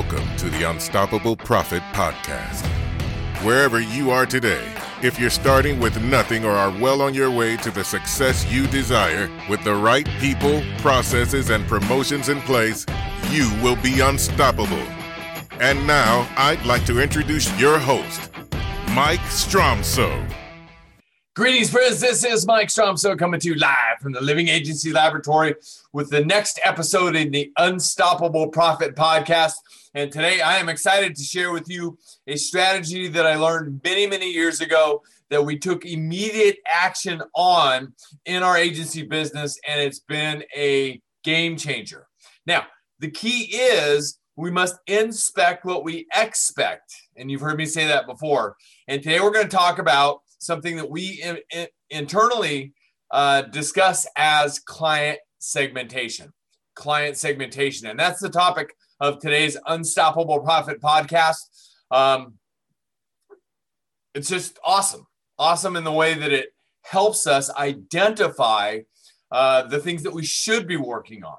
Welcome to the Unstoppable Profit Podcast. Wherever you are today, if you're starting with nothing or are well on your way to the success you desire, with the right people, processes, and promotions in place, you will be unstoppable. And now, I'd like to introduce your host, Mike Stromsoe. Greetings, friends. This is Mike Stromsoe coming to you live from the Living Agency Laboratory with the next episode in the Unstoppable Profit Podcast. And today I am excited to share with you a strategy that I learned many, many years ago that we took immediate action on in our agency business, and it's been a game changer. Now, the key is we must inspect what we expect. And you've heard me say that before. And today we're going to talk about something that we in, in, internally uh, discuss as client segmentation. Client segmentation. And that's the topic of today's Unstoppable Profit podcast. Um, it's just awesome. Awesome in the way that it helps us identify uh, the things that we should be working on.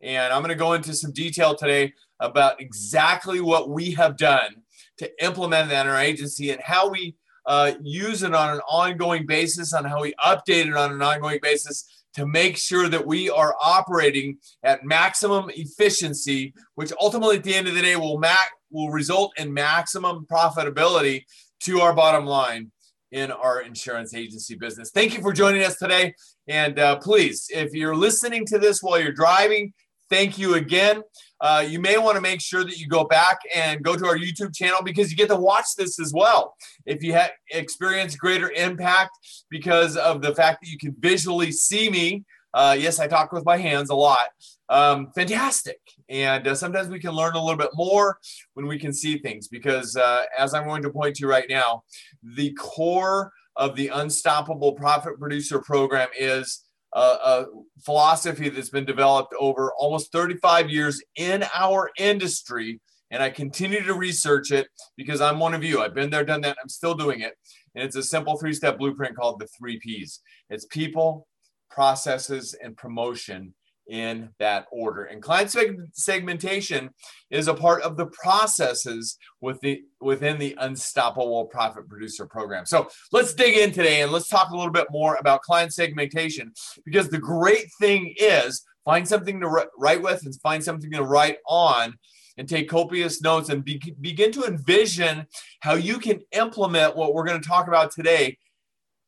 And I'm going to go into some detail today about exactly what we have done to implement that in our agency and how we uh, use it on an ongoing basis, on how we update it on an ongoing basis to make sure that we are operating at maximum efficiency, which ultimately at the end of the day will mac- will result in maximum profitability to our bottom line in our insurance agency business. Thank you for joining us today. And uh, please, if you're listening to this while you're driving, thank you again. Uh, you may want to make sure that you go back and go to our YouTube channel because you get to watch this as well. If you have experienced greater impact because of the fact that you can visually see me, uh, yes, I talk with my hands a lot. Um, fantastic. And uh, sometimes we can learn a little bit more when we can see things because, uh, as I'm going to point to right now, the core of the Unstoppable Profit Producer program is a, philosophy that's been developed over almost 35 years in our industry. And I continue to research it because I'm one of you. I've been there, done that. I'm still doing it. And it's a simple three step blueprint called the three P's it's people, processes, and promotion in that order. And client seg- segmentation is a part of the processes with the, within the Unstoppable Profit Producer program. So let's dig in today and let's talk a little bit more about client segmentation because the great thing is find something to write with and find something to write on and take copious notes and be, begin to envision how you can implement what we're going to talk about today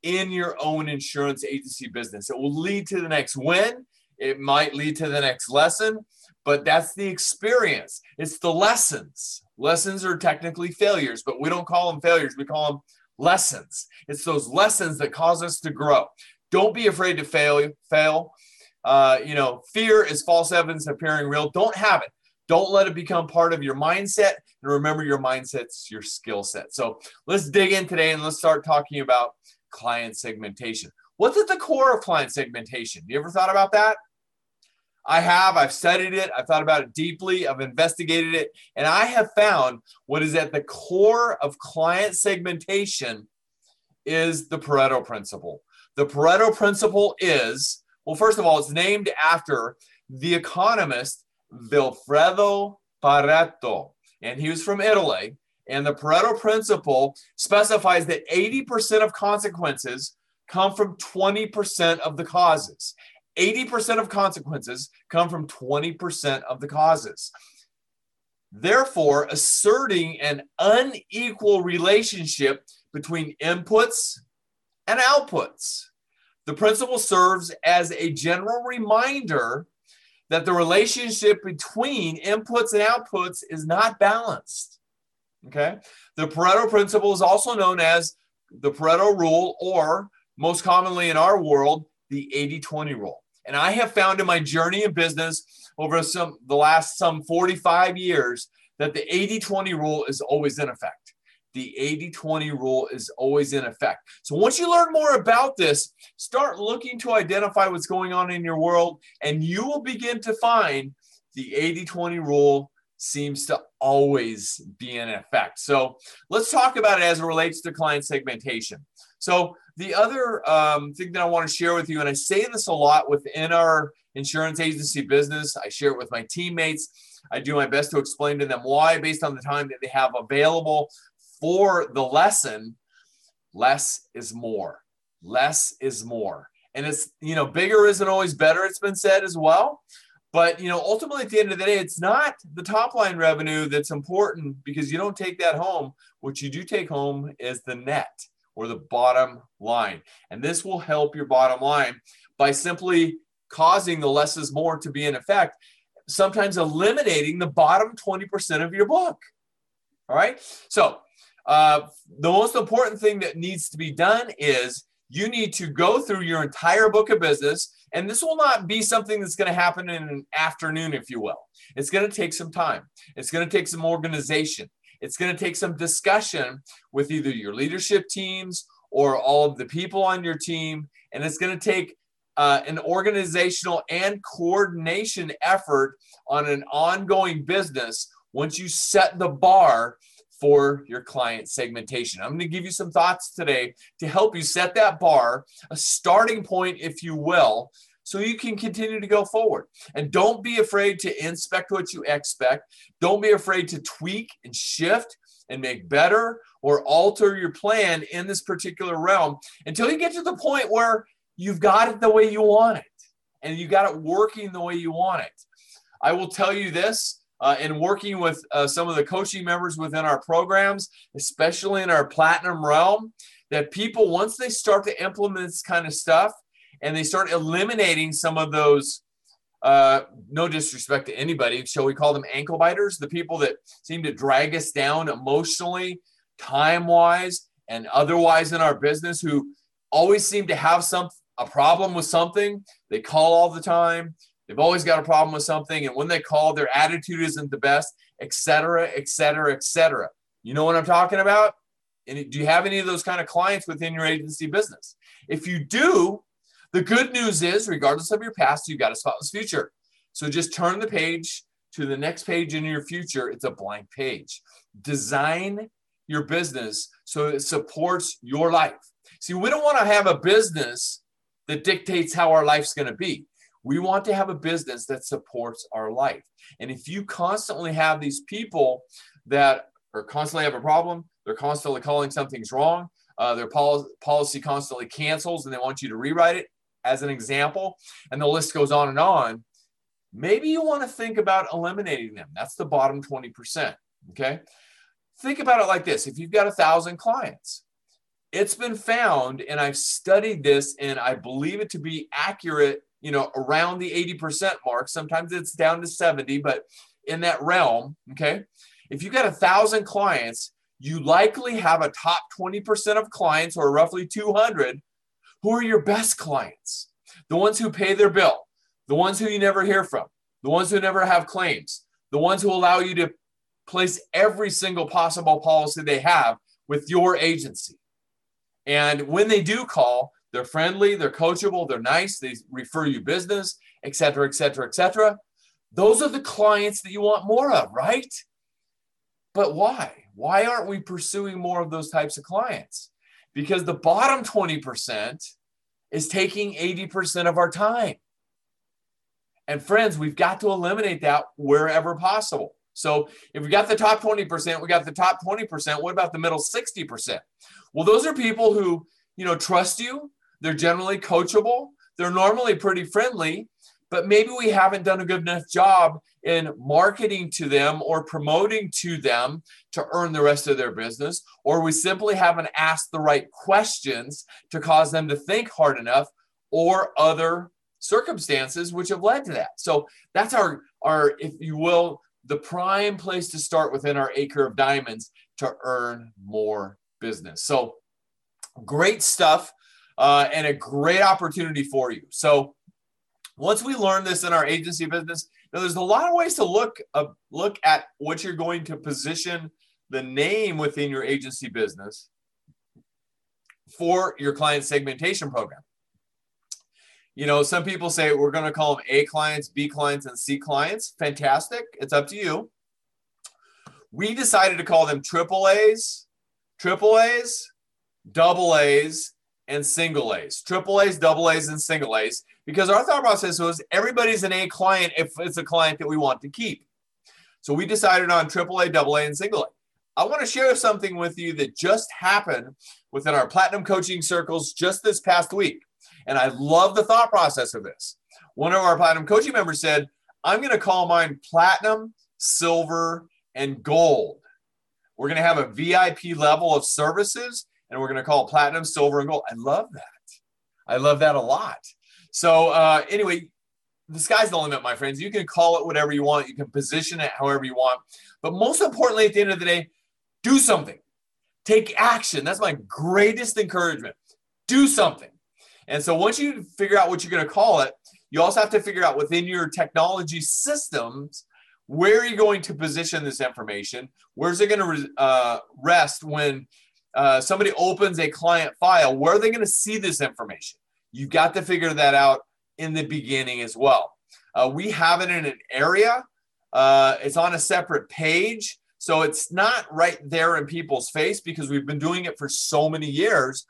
in your own insurance agency business. It will lead to the next win it might lead to the next lesson, but that's the experience. It's the lessons. Lessons are technically failures, but we don't call them failures. We call them lessons. It's those lessons that cause us to grow. Don't be afraid to fail. Fail. Uh, you know, fear is false evidence appearing real. Don't have it. Don't let it become part of your mindset. And remember, your mindset's your skill set. So let's dig in today and let's start talking about client segmentation. What's at the core of client segmentation? You ever thought about that? I have. I've studied it. I've thought about it deeply. I've investigated it. And I have found what is at the core of client segmentation is the Pareto principle. The Pareto principle is, well, first of all, it's named after the economist Vilfredo Pareto. And he was from Italy. And the Pareto principle specifies that 80% of consequences come from 20% of the causes. 80% of consequences come from 20% of the causes. Therefore, asserting an unequal relationship between inputs and outputs. The principle serves as a general reminder that the relationship between inputs and outputs is not balanced. Okay. The Pareto principle is also known as the Pareto rule, or most commonly in our world, the 80 20 rule. And I have found in my journey in business over some the last some 45 years that the 80-20 rule is always in effect. The 80-20 rule is always in effect. So once you learn more about this, start looking to identify what's going on in your world and you will begin to find the 80-20 rule seems to always be in effect. So let's talk about it as it relates to client segmentation. So the other um, thing that I want to share with you, and I say this a lot within our insurance agency business, I share it with my teammates, I do my best to explain to them why, based on the time that they have available for the lesson. Less is more. Less is more. And it's, you know, bigger isn't always better, it's been said as well. But, you know, ultimately at the end of the day, it's not the top line revenue that's important because you don't take that home. What you do take home is the net or the bottom line. And this will help your bottom line by simply causing the less is more to be in effect, sometimes eliminating the bottom 20% of your book. All right. So, uh, the most important thing that needs to be done is you need to go through your entire book of business. And this will not be something that's going to happen in an afternoon, if you will. It's going to take some time, it's going to take some organization, it's going to take some discussion with either your leadership teams or all of the people on your team. And it's going to take uh, an organizational and coordination effort on an ongoing business once you set the bar for your client segmentation. I'm going to give you some thoughts today to help you set that bar, a starting point, if you will, so you can continue to go forward. And don't be afraid to inspect what you expect. Don't be afraid to tweak and shift and make better or alter your plan in this particular realm until you get to the point where you've got it the way you want it and you got it working the way you want it. I will tell you this uh, and working with uh, some of the coaching members within our programs, especially in our platinum realm, that people, once they start to implement this kind of stuff and they start eliminating some of those, uh, no disrespect to anybody, shall we call them ankle biters, the people that seem to drag us down emotionally, time wise, and otherwise in our business who always seem to have some a problem with something. They call all the time. They've always got a problem with something, and when they call, their attitude isn't the best, etc., etc., etc. You know what I'm talking about? And do you have any of those kind of clients within your agency business? If you do, the good news is, regardless of your past, you've got a spotless future. So just turn the page to the next page in your future. It's a blank page. Design your business so it supports your life. See, we don't want to have a business that dictates how our life's going to be. We want to have a business that supports our life. And if you constantly have these people that are constantly have a problem, they're constantly calling something's wrong, uh, their pol- policy constantly cancels and they want you to rewrite it, as an example, and the list goes on and on, maybe you want to think about eliminating them. That's the bottom 20%. Okay. Think about it like this if you've got a thousand clients, it's been found, and I've studied this, and I believe it to be accurate you know, around the 80% mark. Sometimes it's down to 70, but in that realm, okay? If you've got a thousand clients, you likely have a top 20% of clients, or roughly 200, who are your best clients. The ones who pay their bill, the ones who you never hear from, the ones who never have claims, the ones who allow you to place every single possible policy they have with your agency. And when they do call, they're friendly, they're coachable, they're nice, they refer you business, et cetera, et cetera, et cetera. Those are the clients that you want more of, right? But why? Why aren't we pursuing more of those types of clients? Because the bottom 20% is taking 80% of our time. And friends, we've got to eliminate that wherever possible. So if we got the top 20%, we got the top 20%. What about the middle 60%? Well, those are people who, you know, trust you, they're generally coachable. They're normally pretty friendly, but maybe we haven't done a good enough job in marketing to them or promoting to them to earn the rest of their business, or we simply haven't asked the right questions to cause them to think hard enough, or other circumstances which have led to that. So that's our, our if you will, the prime place to start within our acre of diamonds to earn more business. So great stuff uh, and a great opportunity for you. So once we learn this in our agency business, now there's a lot of ways to look uh, look at what you're going to position the name within your agency business for your client segmentation program. You know, some people say we're going to call them A clients, B clients, and C clients. Fantastic. It's up to you. We decided to call them triple A's, triple A's, double A's, and single A's, triple A's, double A's, and single A's, because our thought process was everybody's an A client if it's a client that we want to keep. So we decided on triple A, double A, and single A. I want to share something with you that just happened within our platinum coaching circles just this past week. And I love the thought process of this. One of our platinum coaching members said, I'm going to call mine platinum, silver, and gold. We're going to have a VIP level of services and we're going to call it platinum, silver, and gold. I love that. I love that a lot. So, uh, anyway, the sky's the limit, my friends. You can call it whatever you want, you can position it however you want. But most importantly, at the end of the day, do something. Take action. That's my greatest encouragement. Do something. And so once you figure out what you're going to call it, you also have to figure out within your technology systems where are you going to position this information? Where's it going to uh, rest when uh, somebody opens a client file? Where are they going to see this information? You've got to figure that out in the beginning as well. Uh, we have it in an area. Uh, it's on a separate page. So it's not right there in people's face because we've been doing it for so many years.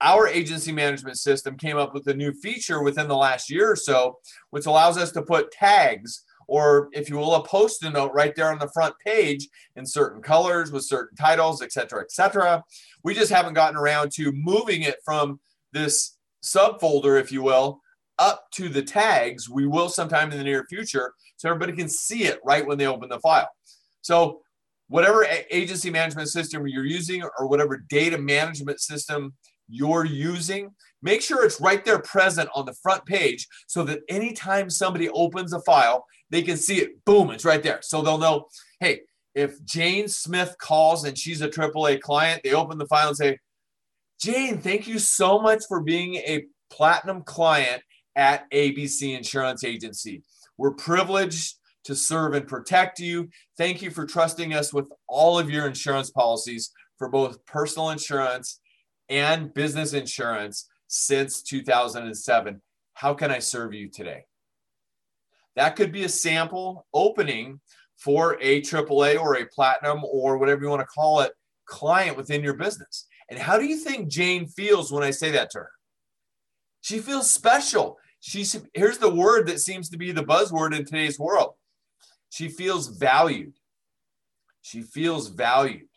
Our agency management system came up with a new feature within the last year or so, which allows us to put tags or, if you will, a post-it note right there on the front page in certain colors with certain titles, et cetera, et cetera. We just haven't gotten around to moving it from this subfolder, if you will, up to the tags. We will sometime in the near future so everybody can see it right when they open the file. So whatever agency management system you're using or whatever data management system you're using, make sure it's right there present on the front page so that anytime somebody opens a file, they can see it. Boom, it's right there. So they'll know, hey, if Jane Smith calls and she's a AAA client, they open the file and say, Jane, thank you so much for being a platinum client at ABC Insurance Agency. We're privileged to serve and protect you. Thank you for trusting us with all of your insurance policies for both personal insurance and business insurance since 2007. How can I serve you today? That could be a sample opening for a AAA or a platinum or whatever you want to call it client within your business. And how do you think Jane feels when I say that to her? She feels special. She's here's the word that seems to be the buzzword in today's world. She feels valued. She feels valued.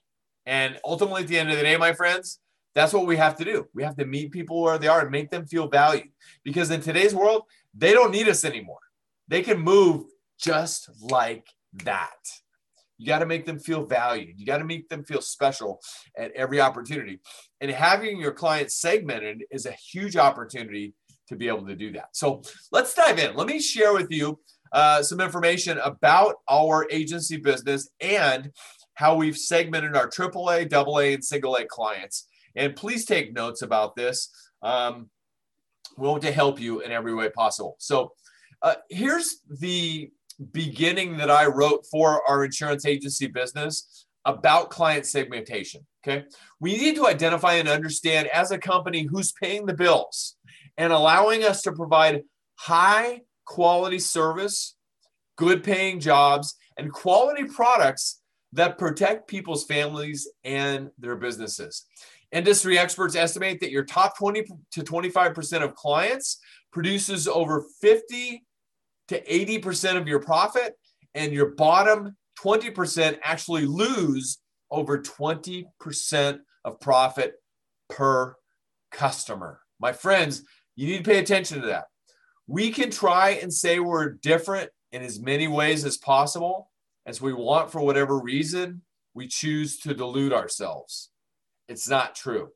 And ultimately, at the end of the day, my friends, that's what we have to do. We have to meet people where they are and make them feel valued. Because in today's world, they don't need us anymore. They can move just like that. You got to make them feel valued. You got to make them feel special at every opportunity. And having your clients segmented is a huge opportunity to be able to do that. So let's dive in. Let me share with you uh, some information about our agency business and how we've segmented our AAA, AA, and single A clients. And please take notes about this. Um, we want to help you in every way possible. So uh, here's the beginning that I wrote for our insurance agency business about client segmentation. Okay. We need to identify and understand as a company who's paying the bills and allowing us to provide high quality service, good paying jobs, and quality products that protect people's families and their businesses. Industry experts estimate that your top 20 to 25% of clients produces over 50 to 80% of your profit, and your bottom 20% actually lose over 20% of profit per customer. My friends, you need to pay attention to that. We can try and say we're different in as many ways as possible as we want for whatever reason. We choose to delude ourselves. It's not true.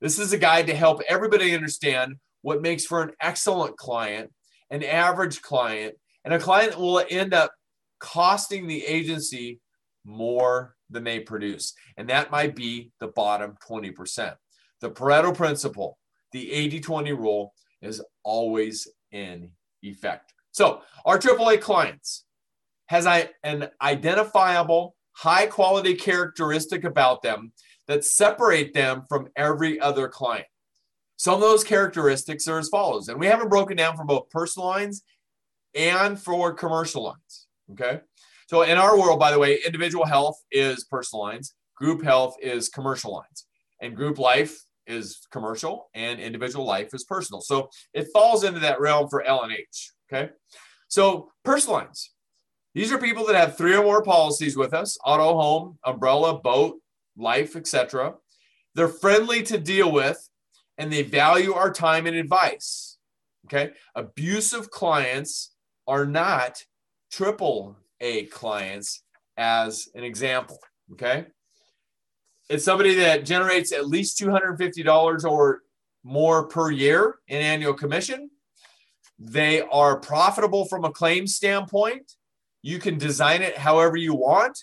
This is a guide to help everybody understand what makes for an excellent client, an average client, and a client will end up costing the agency more than they produce. And that might be the bottom 20%. The Pareto principle, the 80 20 rule, is always in effect. So our AAA clients has an identifiable high quality characteristic about them that separate them from every other client. Some of those characteristics are as follows, and we haven't broken down for both personal lines and for commercial lines. Okay. So in our world, by the way, individual health is personal lines, group health is commercial lines, and group life is commercial and individual life is personal. So it falls into that realm for L and H. Okay. So personal lines. These are people that have three or more policies with us auto, home, umbrella, boat, life, etc. They're friendly to deal with and they value our time and advice. Okay. Abusive clients are not triple A clients, as an example. Okay. It's somebody that generates at least $250 or more per year in annual commission. They are profitable from a claim standpoint. You can design it however you want.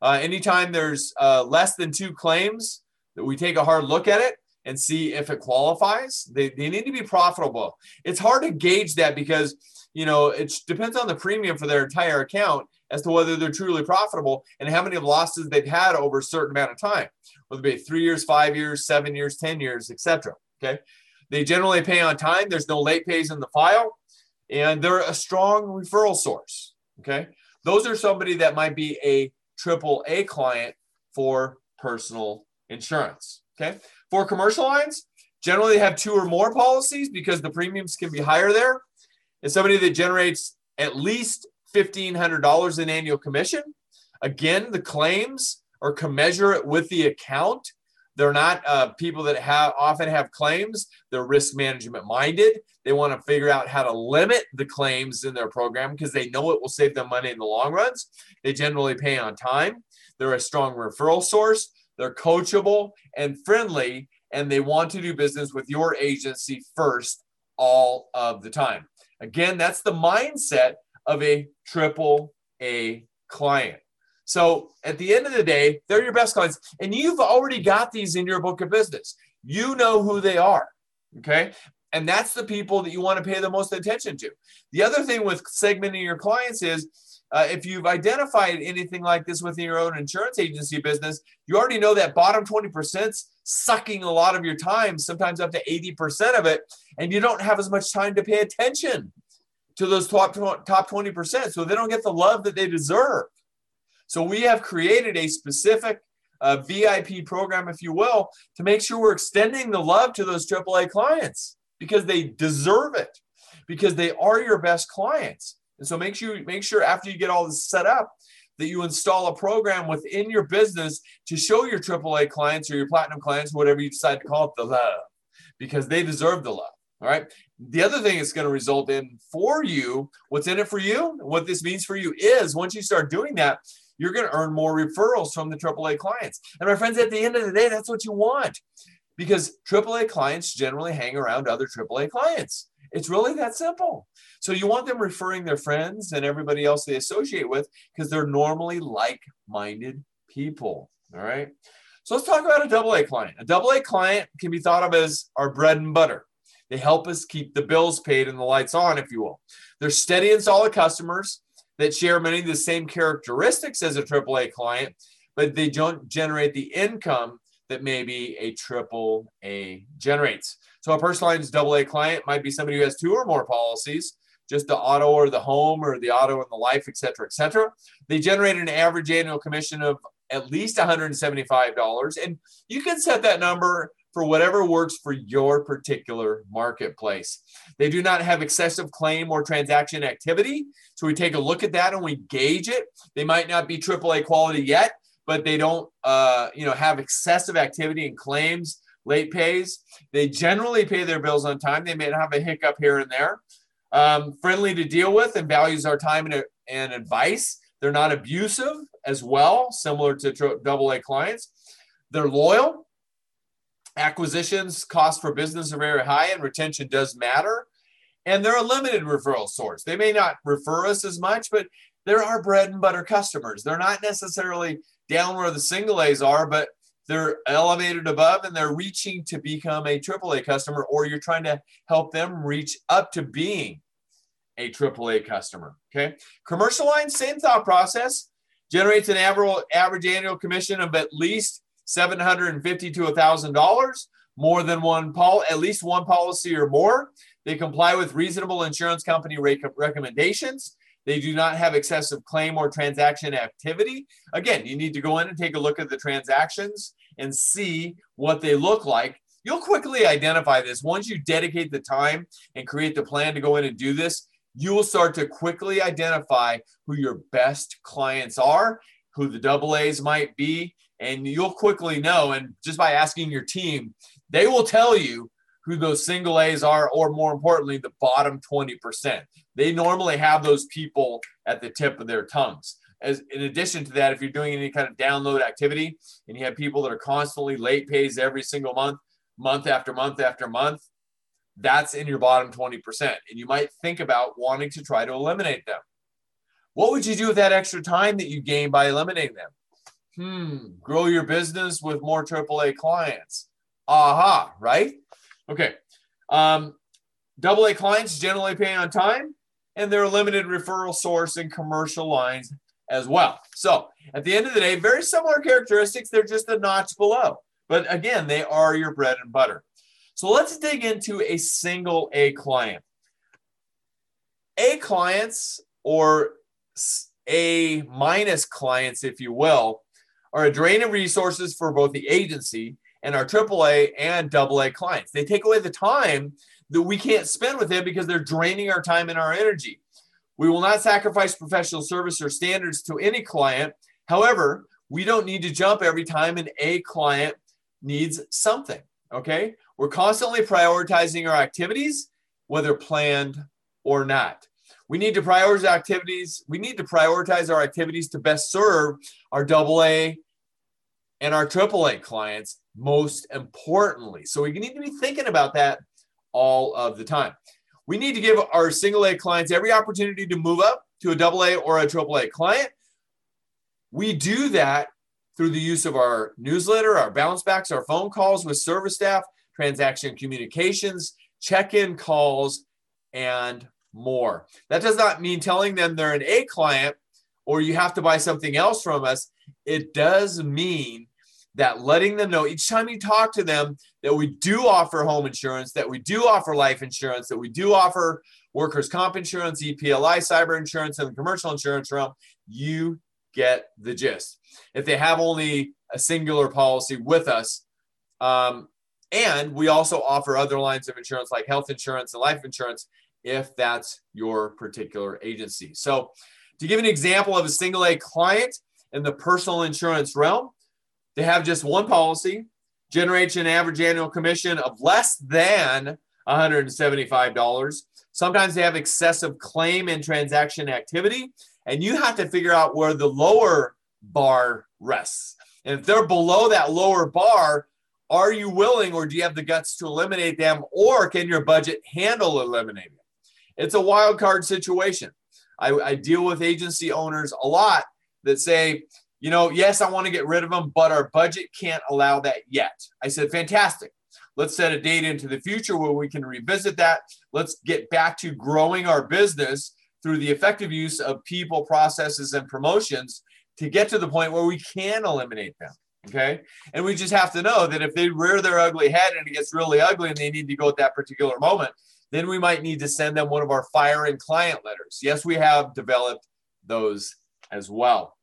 Uh, anytime there's uh, less than two claims, that we take a hard look at it and see if it qualifies. They, they need to be profitable. It's hard to gauge that because you know it depends on the premium for their entire account as to whether they're truly profitable and how many losses they've had over a certain amount of time, whether it be three years, five years, seven years, ten years, etc. Okay, they generally pay on time. There's no late pays in the file, and they're a strong referral source. Okay, those are somebody that might be a triple A client for personal insurance. Okay, for commercial lines, generally have two or more policies because the premiums can be higher there. It's somebody that generates at least $1,500 in annual commission. Again, the claims are commensurate with the account. They're not uh, people that have often have claims. They're risk management minded. They want to figure out how to limit the claims in their program because they know it will save them money in the long runs. They generally pay on time. They're a strong referral source. They're coachable and friendly, and they want to do business with your agency first all of the time. Again, that's the mindset of a triple A client. So at the end of the day, they're your best clients, and you've already got these in your book of business. You know who they are. Okay. And that's the people that you want to pay the most attention to. The other thing with segmenting your clients is uh, if you've identified anything like this within your own insurance agency business, you already know that bottom 20% sucking a lot of your time, sometimes up to 80% of it, and you don't have as much time to pay attention to those top, top 20%. So they don't get the love that they deserve. So we have created a specific uh, VIP program, if you will, to make sure we're extending the love to those AAA clients because they deserve it, because they are your best clients. And so make sure make sure after you get all this set up that you install a program within your business to show your AAA clients or your platinum clients, whatever you decide to call it, the love, because they deserve the love. All right. The other thing it's going to result in for you, what's in it for you, what this means for you is once you start doing that, you're going to earn more referrals from the AAA clients. And my friends, at the end of the day, that's what you want because AAA clients generally hang around other AAA clients. It's really that simple. So you want them referring their friends and everybody else they associate with because they're normally like-minded people. All right. So let's talk about a double A client. A double A client can be thought of as our bread and butter. They help us keep the bills paid and the lights on, if you will. They're steady and solid customers that share many of the same characteristics as a AAA client, but they don't generate the income that maybe a triple A generates. So a personal lines double A client might be somebody who has two or more policies, just the auto or the home or the auto and the life, et cetera, et cetera. They generate an average annual commission of at least $175. And you can set that number for whatever works for your particular marketplace. They do not have excessive claim or transaction activity. So we take a look at that and we gauge it. They might not be AAA quality yet, but they don't uh, you know have excessive activity and claims late pays. They generally pay their bills on time. They may have a hiccup here and there. Um, friendly to deal with and values our time and, and advice. They're not abusive as well similar to double a clients. They're loyal. Acquisitions cost for business are very high and retention does matter. And they're a limited referral source. They may not refer us as much but they're our bread and butter customers. They're not necessarily down where the single A's are, but they're elevated above and they're reaching to become a AAA customer, or you're trying to help them reach up to being a AAA customer. Okay. Commercial line, same thought process, generates an average, annual commission of at least 750 to $1,000, more than one pol, at least one policy or more. They comply with reasonable insurance company recommendations. They do not have excessive claim or transaction activity. Again, you need to go in and take a look at the transactions and see what they look like. You'll quickly identify this once you dedicate the time and create the plan to go in and do this. you will start to quickly identify who your best clients are, who the double A's might be, and you'll quickly know. And just by asking your team, they will tell you who those single A's are, or more importantly, the bottom 20%. They normally have those people at the tip of their tongues. As in addition to that, if you're doing any kind of download activity and you have people that are constantly late pays every single month, month after month after month, that's in your bottom 20%. And you might think about wanting to try to eliminate them. What would you do with that extra time that you gain by eliminating them? Hmm, grow your business with more AAA clients. Aha, right? Okay. Um, double A clients generally pay on time and they're a limited referral source in commercial lines as well. So at the end of the day, very similar characteristics. They're just a notch below. But again, they are your bread and butter. So let's dig into a single A client. A clients or A minus clients, if you will, are a drain of resources for both the agency and our AAA and AA clients. They take away the time that we can't spend with them because they're draining our time and our energy. We will not sacrifice professional service or standards to any client. However, we don't need to jump every time an A client needs something. Okay. We're constantly prioritizing our activities, whether planned or not. We need to prioritize activities. We need to prioritize our activities to best serve our AA and our AAA clients most importantly. So we need to be thinking about that all of the time. We need to give our single A clients every opportunity to move up to a double A or a triple A client. We do that through the use of our newsletter, our bounce backs, our phone calls with service staff, transaction communications, check in calls, and more. That does not mean telling them they're an A client or you have to buy something else from us. It does mean that letting them know each time you talk to them that we do offer home insurance, that we do offer life insurance, that we do offer workers' comp insurance, EPLI, cyber insurance, and the commercial insurance realm, you get the gist. If they have only a singular policy with us, um, and we also offer other lines of insurance like health insurance and life insurance if that's your particular agency. So, to give an example of a single A client in the personal insurance realm, they have just one policy, generates an average annual commission of less than $175. Sometimes they have excessive claim and transaction activity, and you have to figure out where the lower bar rests. And if they're below that lower bar, are you willing or do you have the guts to eliminate them, or can your budget handle eliminating them? It's a wild card situation. I, I deal with agency owners a lot that say, you know, yes, I want to get rid of them, but our budget can't allow that yet. I said, fantastic. Let's set a date into the future where we can revisit that. Let's get back to growing our business through the effective use of people, processes, and promotions to get to the point where we can eliminate them. Okay. And we just have to know that if they rear their ugly head and it gets really ugly and they need to go at that particular moment, then we might need to send them one of our firing client letters. Yes, we have developed those as well.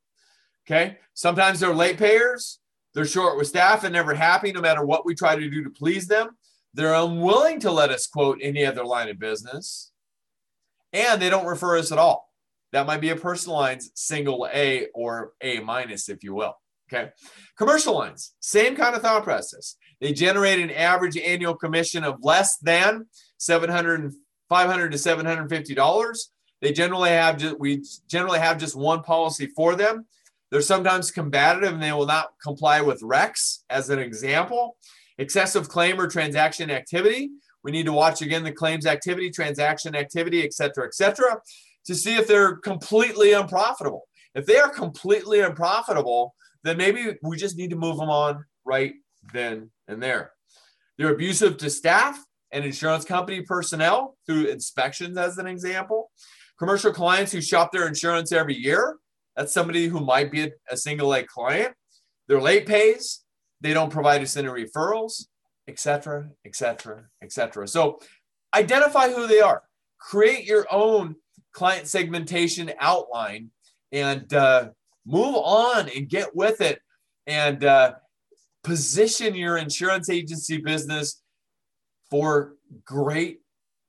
Okay. Sometimes they're late payers. They're short with staff and never happy no matter what we try to do to please them. They're unwilling to let us quote any other line of business. And they don't refer us at all. That might be a personal lines single A or A minus, if you will. Okay. Commercial lines, same kind of thought process. They generate an average annual commission of less than 700 500 to 750 dollars. They generally have just we generally have just one policy for them. They're sometimes combative and they will not comply with RECs, as an example. Excessive claim or transaction activity. We need to watch again the claims activity, transaction activity, et cetera, et cetera, to see if they're completely unprofitable. If they are completely unprofitable, then maybe we just need to move them on right then and there. They're abusive to staff and insurance company personnel through inspections, as an example. Commercial clients who shop their insurance every year that's somebody who might be a, a single A client. They're late pays. They don't provide us any referrals, etc., etc., etc. So identify who they are. Create your own client segmentation outline and uh, move on and get with it and uh, position your insurance agency business for great,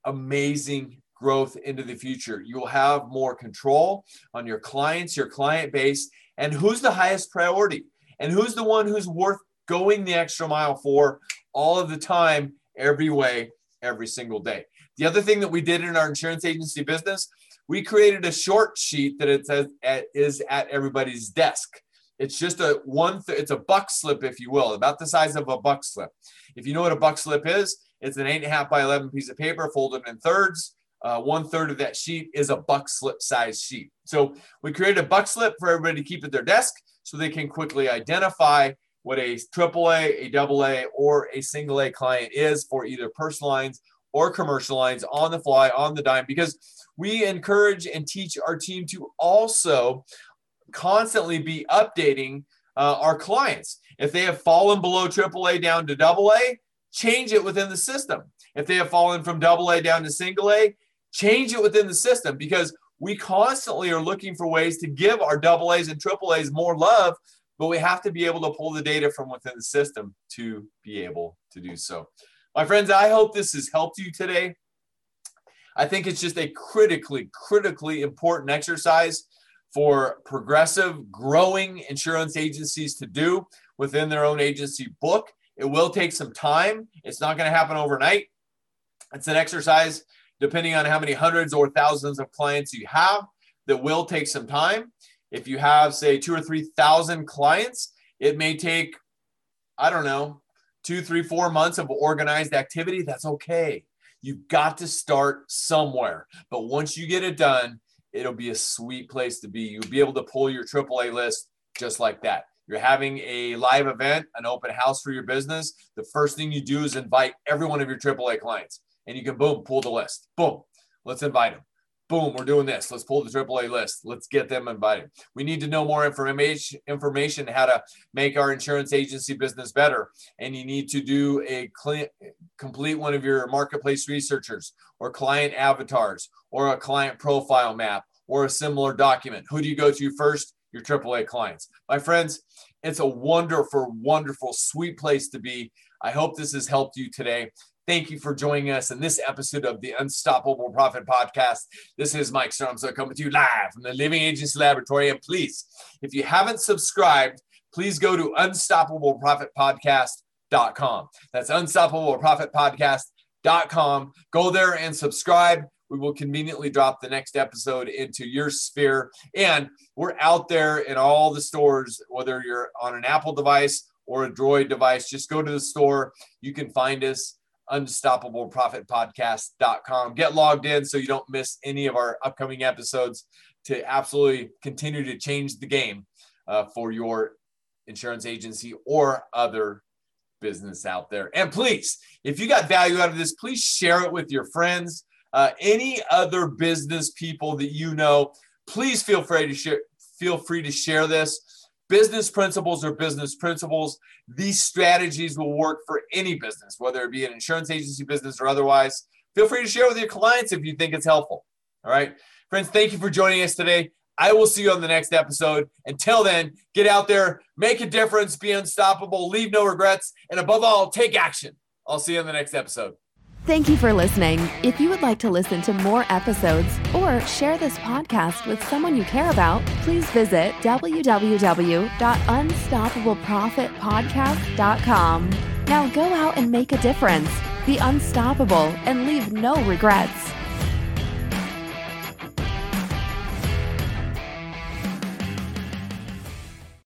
amazing growth into the future. You will have more control on your clients, your client base, and who's the highest priority and who's the one who's worth going the extra mile for all of the time, every way, every single day. The other thing that we did in our insurance agency business, we created a short sheet that it says uh, is at everybody's desk. It's just a one, th- it's a buck slip, if you will, about the size of a buck slip. If you know what a buck slip is, it's an eight and a half by 11 piece of paper folded in thirds. Uh, one third of that sheet is a buck slip size sheet. So we created a buck slip for everybody to keep at their desk so they can quickly identify what a AAA, a AA, or a single A client is for either personal lines or commercial lines on the fly, on the dime, because we encourage and teach our team to also constantly be updating uh, our clients. If they have fallen below AAA down to AA, change it within the system. If they have fallen from AA down to single A, change it within the system because we constantly are looking for ways to give our double A's and triple A's more love, but we have to be able to pull the data from within the system to be able to do so. My friends, I hope this has helped you today. I think it's just a critically, critically important exercise for progressive, growing insurance agencies to do within their own agency book. It will take some time. It's not going to happen overnight. It's an exercise, depending on how many hundreds or thousands of clients you have, that will take some time. If you have, say, two or 3,000 clients, it may take, I don't know, two, three, four months of organized activity. That's okay. You've got to start somewhere. But once you get it done, it'll be a sweet place to be. You'll be able to pull your AAA list just like that. You're having a live event, an open house for your business. The first thing you do is invite every one of your AAA clients, and you can boom, pull the list. Boom, let's invite them. Boom, we're doing this. Let's pull the AAA list. Let's get them invited. We need to know more information, information how to make our insurance agency business better. And you need to do a complete one of your marketplace researchers or client avatars or a client profile map or a similar document. Who do you go to first? Your AAA clients. My friends, it's a wonderful, wonderful, sweet place to be. I hope this has helped you today. Thank you for joining us in this episode of the Unstoppable Profit Podcast. This is Mike Stromsoe coming to you live from the Living Agency Laboratory. And please, if you haven't subscribed, please go to unstoppableprofitpodcast.com. That's unstoppableprofitpodcast.com. Go there and subscribe. We will conveniently drop the next episode into your sphere. And we're out there in all the stores, whether you're on an Apple device or a Droid device, just go to the store. You can find us unstoppableprofitpodcast.com. Get logged in so you don't miss any of our upcoming episodes to absolutely continue to change the game uh, for your insurance agency or other business out there. And please, if you got value out of this, please share it with your friends, uh, any other business people that you know. Please feel free to share. Feel free to share this Business principles are business principles. These strategies will work for any business, whether it be an insurance agency business or otherwise. Feel free to share with your clients if you think it's helpful. All right. Friends, thank you for joining us today. I will see you on the next episode. Until then, get out there, make a difference, be unstoppable, leave no regrets, and above all, take action. I'll see you on the next episode. Thank you for listening. If you would like to listen to more episodes or share this podcast with someone you care about, please visit www.unstoppableprofitpodcast.com. Now go out and make a difference. Be unstoppable and leave no regrets.